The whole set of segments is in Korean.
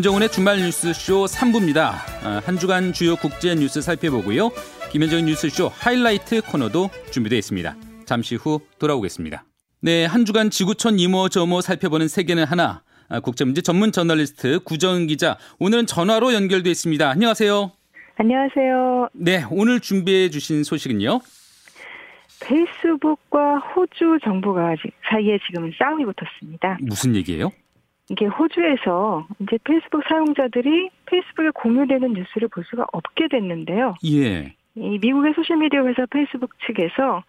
김정은의 주말 뉴스쇼 3부입니다. 아, 한 주간 주요 국제 뉴스 살펴보고요. 김현정의 뉴스쇼 하이라이트 코너도 준비되어 있습니다. 잠시 후 돌아오겠습니다. 네, 한 주간 지구촌 이모저모 살펴보는 세계는 하나. 아, 국제문제 전문 저널리스트 구정 기자. 오늘은 전화로 연결돼 있습니다. 안녕하세요. 안녕하세요. 네, 오늘 준비해 주신 소식은요? 페이스북과 호주 정부가 사이에 지금 싸움이 붙었습니다. 무슨 얘기예요? 이게 호주에서 이제 페이스북 사용자들이 페이스북에 공유되는 뉴스를 볼 수가 없게 됐는데요. 예. 이 미국의 소셜미디어 회사 페이스북 측에서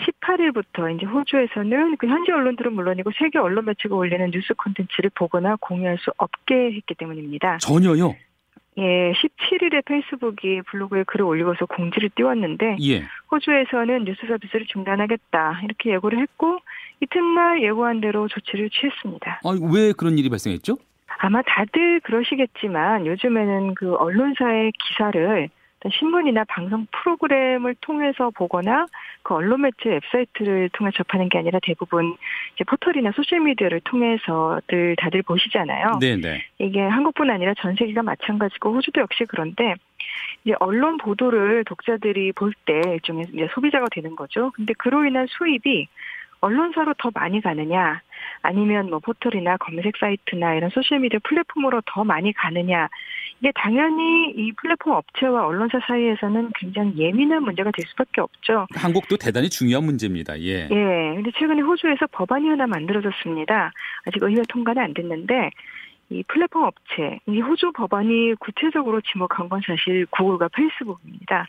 18일부터 이제 호주에서는 그 현지 언론들은 물론이고 세계 언론 매체가 올리는 뉴스 콘텐츠를 보거나 공유할 수 없게 했기 때문입니다. 전혀요? 예, 17일에 페이스북이 블로그에 글을 올리고서 공지를 띄웠는데 예. 호주에서는 뉴스 서비스를 중단하겠다 이렇게 예고를 했고 이튿날 예고한 대로 조치를 취했습니다. 아, 왜 그런 일이 발생했죠? 아마 다들 그러시겠지만 요즘에는 그 언론사의 기사를 신문이나 방송 프로그램을 통해서 보거나 그 언론 매체 웹사이트를 통해 접하는 게 아니라 대부분 이제 포털이나 소셜 미디어를 통해서들 다들 보시잖아요. 네네. 이게 한국뿐 아니라 전 세계가 마찬가지고 호주도 역시 그런데 이제 언론 보도를 독자들이 볼 때 일종의 이제 소비자가 되는 거죠. 근데 그로 인한 수입이 언론사로 더 많이 가느냐, 아니면 뭐 포털이나 검색 사이트나 이런 소셜미디어 플랫폼으로 더 많이 가느냐, 이게 당연히 이 플랫폼 업체와 언론사 사이에서는 굉장히 예민한 문제가 될 수밖에 없죠. 한국도 대단히 중요한 문제입니다. 예. 예. 근데 최근에 호주에서 법안이 하나 만들어졌습니다. 아직 의회 통과는 안 됐는데, 이 플랫폼 업체, 이 호주 법안이 구체적으로 지목한 건 사실 구글과 페이스북입니다.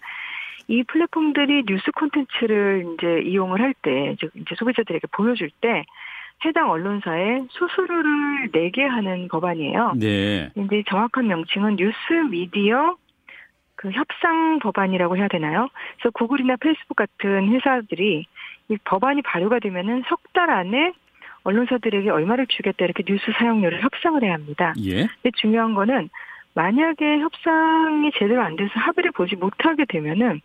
이 플랫폼들이 뉴스 콘텐츠를 이제 이용을 할 때, 이제 소비자들에게 보여줄 때, 해당 언론사에 수수료를 내게 하는 법안이에요. 네. 이제 정확한 명칭은 뉴스 미디어 그 협상 법안이라고 해야 되나요? 그래서 구글이나 페이스북 같은 회사들이 이 법안이 발효가 되면은 석 달 안에 언론사들에게 얼마를 주겠다 이렇게 뉴스 사용료를 협상을 해야 합니다. 예. 근데 중요한 거는 만약에 협상이 제대로 안 돼서 합의를 보지 못하게 되면은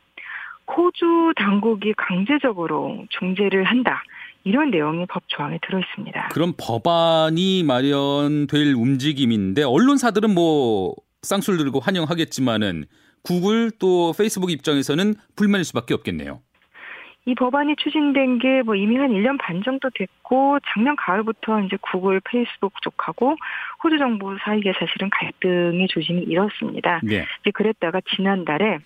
호주 당국이 강제적으로 중재를 한다. 이런 내용이 법 조항에 들어 있습니다. 그럼 법안이 마련될 움직임인데 언론사들은 뭐 쌍술 들고 환영하겠지만은 구글 또 페이스북 입장에서는 불만일 수밖에 없겠네요. 이 법안이 추진된 게 뭐 이미 한 1년 반 정도 됐고 작년 가을부터 이제 구글, 페이스북 쪽하고 호주 정부 사이에 사실은 갈등의 조짐이 일었습니다. 네. 이제 그랬다가 지난달에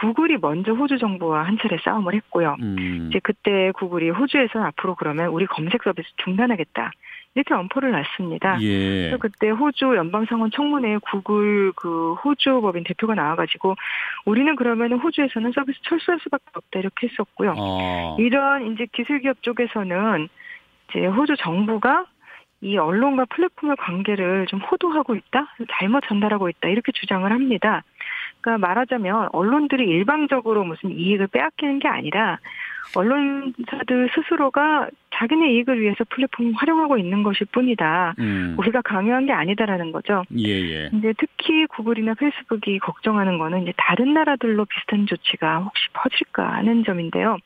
구글이 먼저 호주 정부와 한 차례 싸움을 했고요. 음. 이제 그때 구글이 호주에서는 앞으로 그러면 우리 검색 서비스 중단하겠다. 이렇게 엄포를 놨습니다. 예. 그래서 그때 호주 연방상원 청문회에 구글 그 호주 법인 대표가 나와가지고 우리는 그러면 호주에서는 서비스 철수할 수밖에 없다 이렇게 했었고요. 어. 이런 이제 기술기업 쪽에서는 이제 호주 정부가 이 언론과 플랫폼의 관계를 좀 호도하고 있다, 잘못 전달하고 있다 이렇게 주장을 합니다. 그러니까 말하자면 언론들이 일방적으로 무슨 이익을 빼앗기는 게 아니라 언론사들 스스로가 자기네 이익을 위해서 플랫폼을 활용하고 있는 것일 뿐이다. 음. 우리가 강요한 게 아니다라는 거죠. 예, 예. 이제 특히 구글이나 페이스북이 걱정하는 거는 이제 다른 나라들로 비슷한 조치가 혹시 퍼질까 하는 점인데요.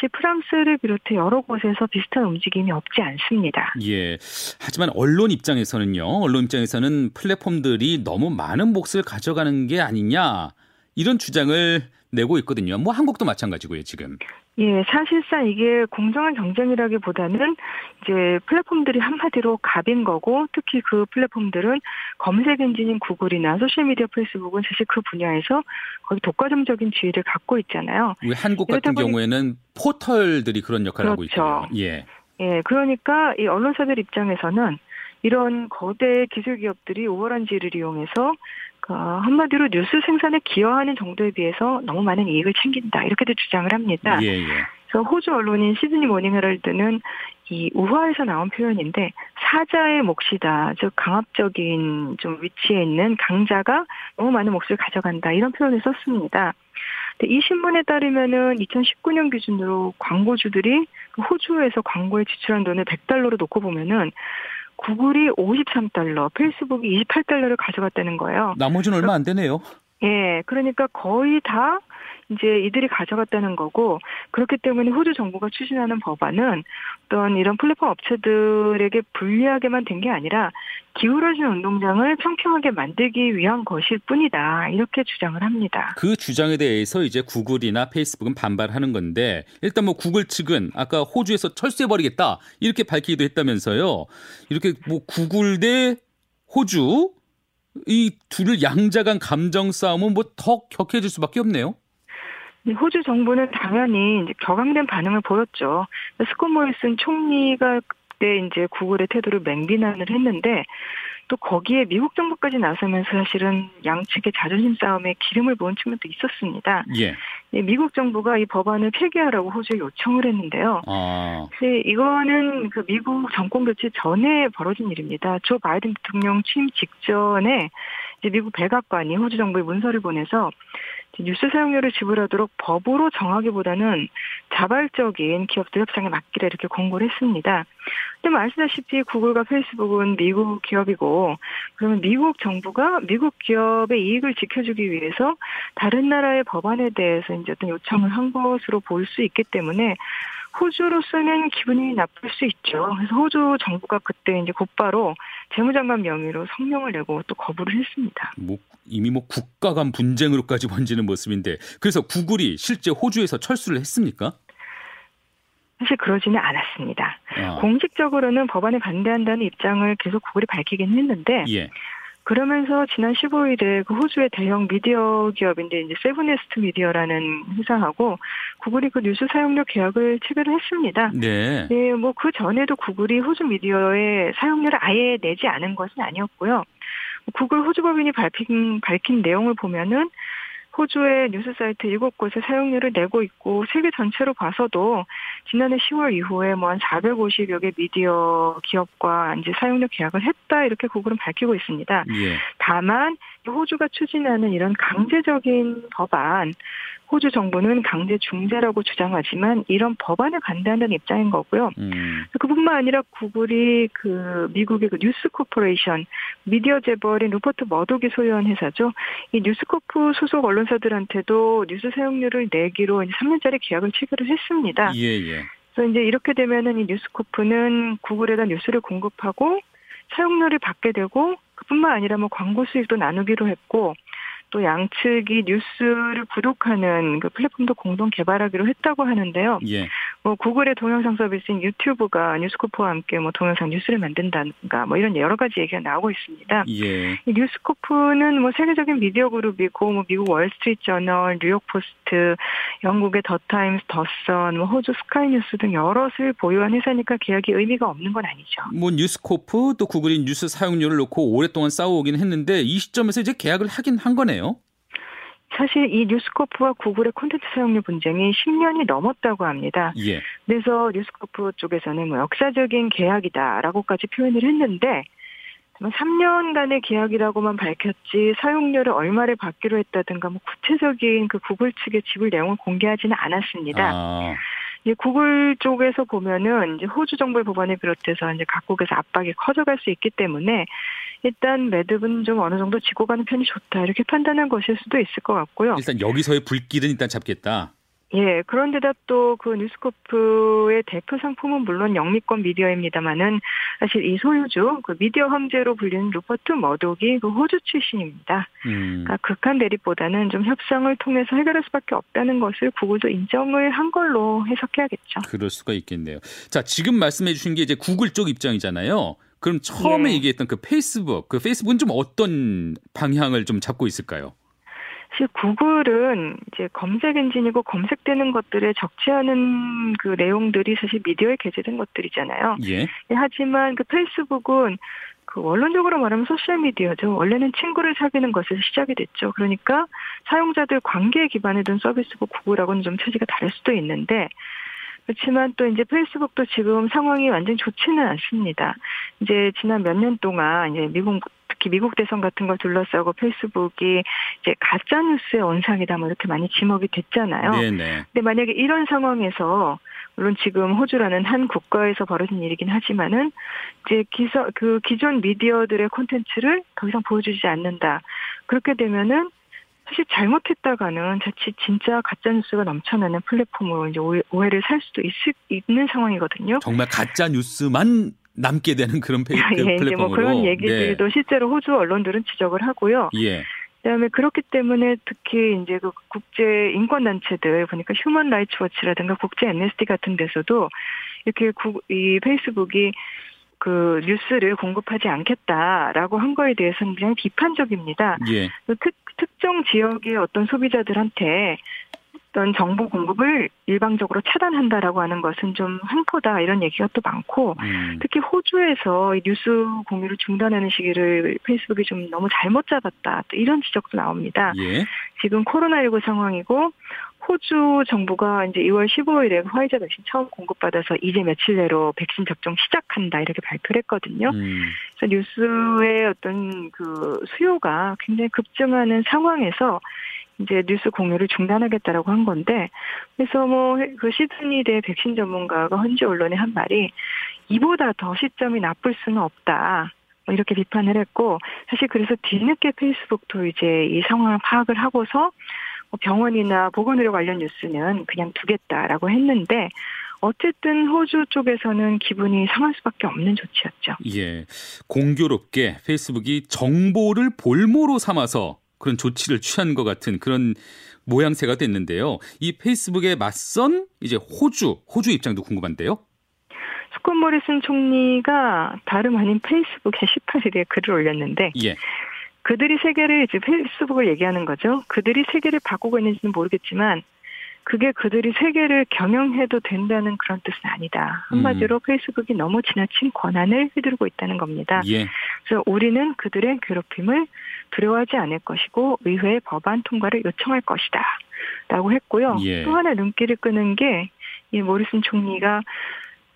제 프랑스를 비롯해 여러 곳에서 비슷한 움직임이 없지 않습니다. 예. 하지만 언론 입장에서는요. 언론 입장에서는 플랫폼들이 너무 많은 몫을 가져가는 게 아니냐 이런 주장을 내고 있거든요. 뭐 한국도 마찬가지고요, 지금. 예, 사실상 이게 공정한 경쟁이라기보다는 이제 플랫폼들이 한마디로 갑인 거고 특히 그 플랫폼들은 검색 엔진인 구글이나 소셜미디어 페이스북은 사실 그 분야에서 거의 독과점적인 지위를 갖고 있잖아요. 왜 한국 같은 경우에는 포털들이 그런 역할을 하고 그렇죠. 있거든요. 예. 예, 그러니까 이 언론사들 입장에서는 이런 거대 기술 기업들이 우월한 지위를 이용해서 그 한마디로 뉴스 생산에 기여하는 정도에 비해서 너무 많은 이익을 챙긴다 이렇게도 주장을 합니다. 예, 예. 그래서 호주 언론인 시드니 모닝헤럴드는 이 우화에서 나온 표현인데 사자의 몫이다. 즉 강압적인 좀 위치에 있는 강자가 너무 많은 몫을 가져간다. 이런 표현을 썼습니다. 이 신문에 따르면은 2019년 기준으로 광고주들이 그 호주에서 광고에 지출한 돈을 100달러로 놓고 보면은 구글이 53달러, 페이스북이 28달러를 가져갔다는 거예요. 나머지는 얼마 안 되네요. 예, 그러니까 거의 다 이제 이들이 가져갔다는 거고 그렇기 때문에 호주 정부가 추진하는 법안은 어떤 이런 플랫폼 업체들에게 불리하게만 된 게 아니라 기울어진 운동장을 평평하게 만들기 위한 것일 뿐이다 이렇게 주장을 합니다. 그 주장에 대해서 이제 구글이나 페이스북은 반발하는 건데 일단 뭐 구글 측은 아까 호주에서 철수해버리겠다 이렇게 밝히기도 했다면서요. 이렇게 뭐 구글 대 호주 이 둘을 양자간 감정 싸움은 뭐 더 격해질 수밖에 없네요. 호주 정부는 당연히 이제 격앙된 반응을 보였죠. 스콧 모리슨 총리가 그때 이제 구글의 태도를 맹비난을 했는데 또 거기에 미국 정부까지 나서면서 사실은 양측의 자존심 싸움에 기름을 부은 측면도 있었습니다. 예. 미국 정부가 이 법안을 폐기하라고 호주에 요청을 했는데요. 아. 이거는 그 미국 정권 교체 전에 벌어진 일입니다. 조 바이든 대통령 취임 직전에 이제 미국 백악관이 호주 정부에 문서를 보내서 뉴스 사용료를 지불하도록 법으로 정하기보다는 자발적인 기업들 협상에 맡기라 이렇게 공고를 했습니다. 근데 뭐 아시다시피 구글과 페이스북은 미국 기업이고 그러면 미국 정부가 미국 기업의 이익을 지켜주기 위해서 다른 나라의 법안에 대해서 이제 어떤 요청을 한 것으로 볼 수 있기 때문에 호주로서는 기분이 나쁠 수 있죠. 그래서 호주 정부가 그때 이제 곧바로 재무장관 명의로 성명을 내고 또 거부를 했습니다. 뭐 이미 뭐 국가 간 분쟁으로까지 번지는 모습인데 그래서 구글이 실제 호주에서 철수를 했습니까? 사실 그러지는 않았습니다. 아. 공식적으로는 법안에 반대한다는 입장을 계속 구글이 밝히긴 했는데 예. 그러면서 지난 15일에 그 호주의 대형 미디어 기업인데 이제 세븐 웨스트 미디어라는 회사하고 구글이 그 뉴스 사용료 계약을 체결을 했습니다. 네. 네, 뭐 그 전에도 구글이 호주 미디어의 사용료를 아예 내지 않은 것은 아니었고요. 구글 호주 법인이 밝힌, 밝힌 내용을 보면은 호주의 뉴스 사이트 7곳에 사용료를 내고 있고 세계 전체로 봐서도 지난해 10월 이후에 뭐 한 450여 개 미디어 기업과 이제 사용료 계약을 했다 이렇게 구글은 밝히고 있습니다. 예. 다만 호주가 추진하는 이런 강제적인 법안 호주 정부는 강제 중재라고 주장하지만 이런 법안에 반대한다는 입장인 거고요. 음. 그뿐만 아니라 구글이 그 미국의 그 뉴스 코퍼레이션 미디어 재벌인 루퍼트 머독이 소유한 회사죠. 이 뉴스코프 소속 언론사들한테도 뉴스 사용료를 내기로 3년짜리 계약을 체결을 했습니다. 예, 예. 그래서 이제 이렇게 되면은 이 뉴스코프는 구글에다 뉴스를 공급하고 사용료를 받게 되고 그뿐만 아니라 뭐 광고 수익도 나누기로 했고 또 양측이 뉴스를 구독하는 그 플랫폼도 공동 개발하기로 했다고 하는데요. 예. 뭐 구글의 동영상 서비스인 유튜브가 뉴스코프와 함께 뭐 동영상 뉴스를 만든다든가 뭐 이런 여러 가지 얘기가 나오고 있습니다. 예. 이 뉴스코프는 뭐 세계적인 미디어 그룹이고 뭐 미국 월스트리트 저널, 뉴욕 포스트, 영국의 더 타임스, 더 선, 뭐 호주 스카이 뉴스 등 여럿을 보유한 회사니까 계약이 의미가 없는 건 아니죠. 뭐 뉴스코프 또 구글이 뉴스 사용료를 놓고 오랫동안 싸워오긴 했는데 이 시점에서 이제 계약을 하긴 한 거네요. 사실 이 뉴스코프와 구글의 콘텐츠 사용료 분쟁이 10년이 넘었다고 합니다. 예. 그래서 뉴스코프 쪽에서는 뭐 역사적인 계약이다라고까지 표현을 했는데 3년간의 계약이라고만 밝혔지 사용료를 얼마를 받기로 했다든가 뭐 구체적인 그 구글 측의 지불 내용을 공개하지는 않았습니다. 아. 이 구글 쪽에서 보면은 이제 호주 정부의 법안을 비롯해서 이제 각국에서 압박이 커져갈 수 있기 때문에 일단 매듭은 좀 어느 정도 지고 가는 편이 좋다 이렇게 판단한 것일 수도 있을 것 같고요. 일단 여기서의 불길은 일단 잡겠다. 예, 그런데다 또 그 뉴스코프의 대표 상품은 물론 영미권 미디어입니다만은 사실 이 소유주 그 미디어 황제로 불리는 루퍼트 머독이 그 호주 출신입니다. 음. 그러니까 극한 대립보다는 좀 협상을 통해서 해결할 수밖에 없다는 것을 구글도 인정을 한 걸로 해석해야겠죠. 그럴 수가 있겠네요. 자, 지금 말씀해 주신 게 이제 구글 쪽 입장이잖아요. 그럼 처음에 예. 얘기했던 그 페이스북, 그 페이스북은 좀 어떤 방향을 좀 잡고 있을까요? 사실 구글은 이제 검색 엔진이고 검색되는 것들에 적지 않은 그 내용들이 사실 미디어에 게재된 것들이잖아요. 예. 예 하지만 그 페이스북은 그 원론적으로 말하면 소셜 미디어죠. 원래는 친구를 사귀는 것에서 시작이 됐죠. 그러니까 사용자들 관계에 기반에 둔 서비스고 구글하고는 좀 체제가 다를 수도 있는데 그렇지만 또 이제 페이스북도 지금 상황이 완전 좋지는 않습니다. 이제 지난 몇 년 동안 이제 미국 특히 미국 대선 같은 걸 둘러싸고 페이스북이 이제 가짜 뉴스의 원상이다 뭐 이렇게 많이 지목이 됐잖아요. 네네. 근데 만약에 이런 상황에서 물론 지금 호주라는 한 국가에서 벌어진 일이긴 하지만은 이제 기서 그 기존 미디어들의 콘텐츠를 더 이상 보여주지 않는다. 그렇게 되면은 사실 잘못했다가는 자칫 진짜 가짜 뉴스가 넘쳐나는 플랫폼으로 이제 오해를 살 수도 있, 있는 상황이거든요. 정말 가짜 뉴스만 남게 되는 그런 fake 예, 플랫폼으로. 이제 뭐 그런 얘기들도 네. 실제로 호주 언론들은 지적을 하고요. 예. 그다음에 그렇기 때문에 특히 이제 그 국제 인권 단체들 보니까 휴먼 라이츠 워치라든가 국제 엠네스티 같은 데서도 이렇게 구, 이 페이스북이 그 뉴스를 공급하지 않겠다라고 한 거에 대해서는 그냥 비판적입니다. 예. 그 특, 특정 지역의 어떤 소비자들한테 어떤 정보 공급을 일방적으로 차단한다라고 하는 것은 좀 횡포다 이런 얘기가 또 많고 음. 특히 호주에서 뉴스 공유를 중단하는 시기를 페이스북이 좀 너무 잘못 잡았다 또 이런 지적도 나옵니다. 예. 지금 코로나19 상황이고 호주 정부가 이제 2월 15일에 화이자 백신 처음 공급받아서 이제 며칠 내로 백신 접종 시작한다 이렇게 발표를 했거든요. 음. 그래서 뉴스의 어떤 그 수요가 굉장히 급증하는 상황에서 이제 뉴스 공유를 중단하겠다라고 한 건데 그래서 뭐 그 시드니대 백신 전문가가 현지 언론에 한 말이 이보다 더 시점이 나쁠 수는 없다. 뭐 이렇게 비판을 했고 사실 그래서 뒤늦게 페이스북도 이제 이 상황을 파악을 하고서 뭐 병원이나 보건의료 관련 뉴스는 그냥 두겠다라고 했는데 어쨌든 호주 쪽에서는 기분이 상할 수밖에 없는 조치였죠. 예. 공교롭게 페이스북이 정보를 볼모로 삼아서 그런 조치를 취한 것 같은 그런 모양새가 됐는데요. 이 페이스북에 맞선 이제 호주, 호주 입장도 궁금한데요. 스콧 모리슨 총리가 다름 아닌 페이스북에 18일에 글을 올렸는데 예. 그들이 세계를 이제 페이스북을 얘기하는 거죠. 그들이 세계를 바꾸고 있는지는 모르겠지만 그게 그들이 세계를 경영해도 된다는 그런 뜻은 아니다. 한마디로 음. 페이스북이 너무 지나친 권한을 휘두르고 있다는 겁니다. 예. 그래서 우리는 그들의 괴롭힘을 두려워하지 않을 것이고 의회 법안 통과를 요청할 것이다. 라고 했고요. 예. 또 하나 눈길을 끄는 게 이 모리슨 총리가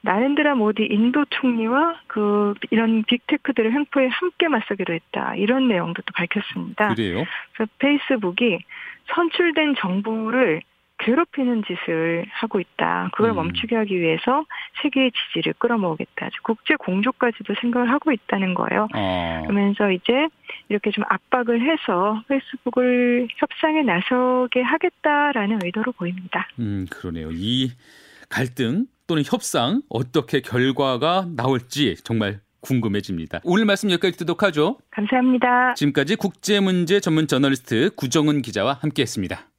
나렌드라 모디 인도 총리와 그 이런 빅테크들의 횡포에 함께 맞서기로 했다. 이런 내용도 또 밝혔습니다. 그래요? 그래서 페이스북이 선출된 정부를 괴롭히는 짓을 하고 있다. 그걸 음. 멈추게 하기 위해서 세계의 지지를 끌어모으겠다. 국제 공조까지도 생각을 하고 있다는 거예요. 어. 그러면서 이제 이렇게 좀 압박을 해서 페이스북을 협상에 나서게 하겠다라는 의도로 보입니다. 음, 그러네요. 이 갈등 또는 협상 어떻게 결과가 나올지 정말 궁금해집니다. 오늘 말씀 여기까지 듣도록 하죠. 감사합니다. 지금까지 국제문제 전문 저널리스트 구정은 기자와 함께했습니다.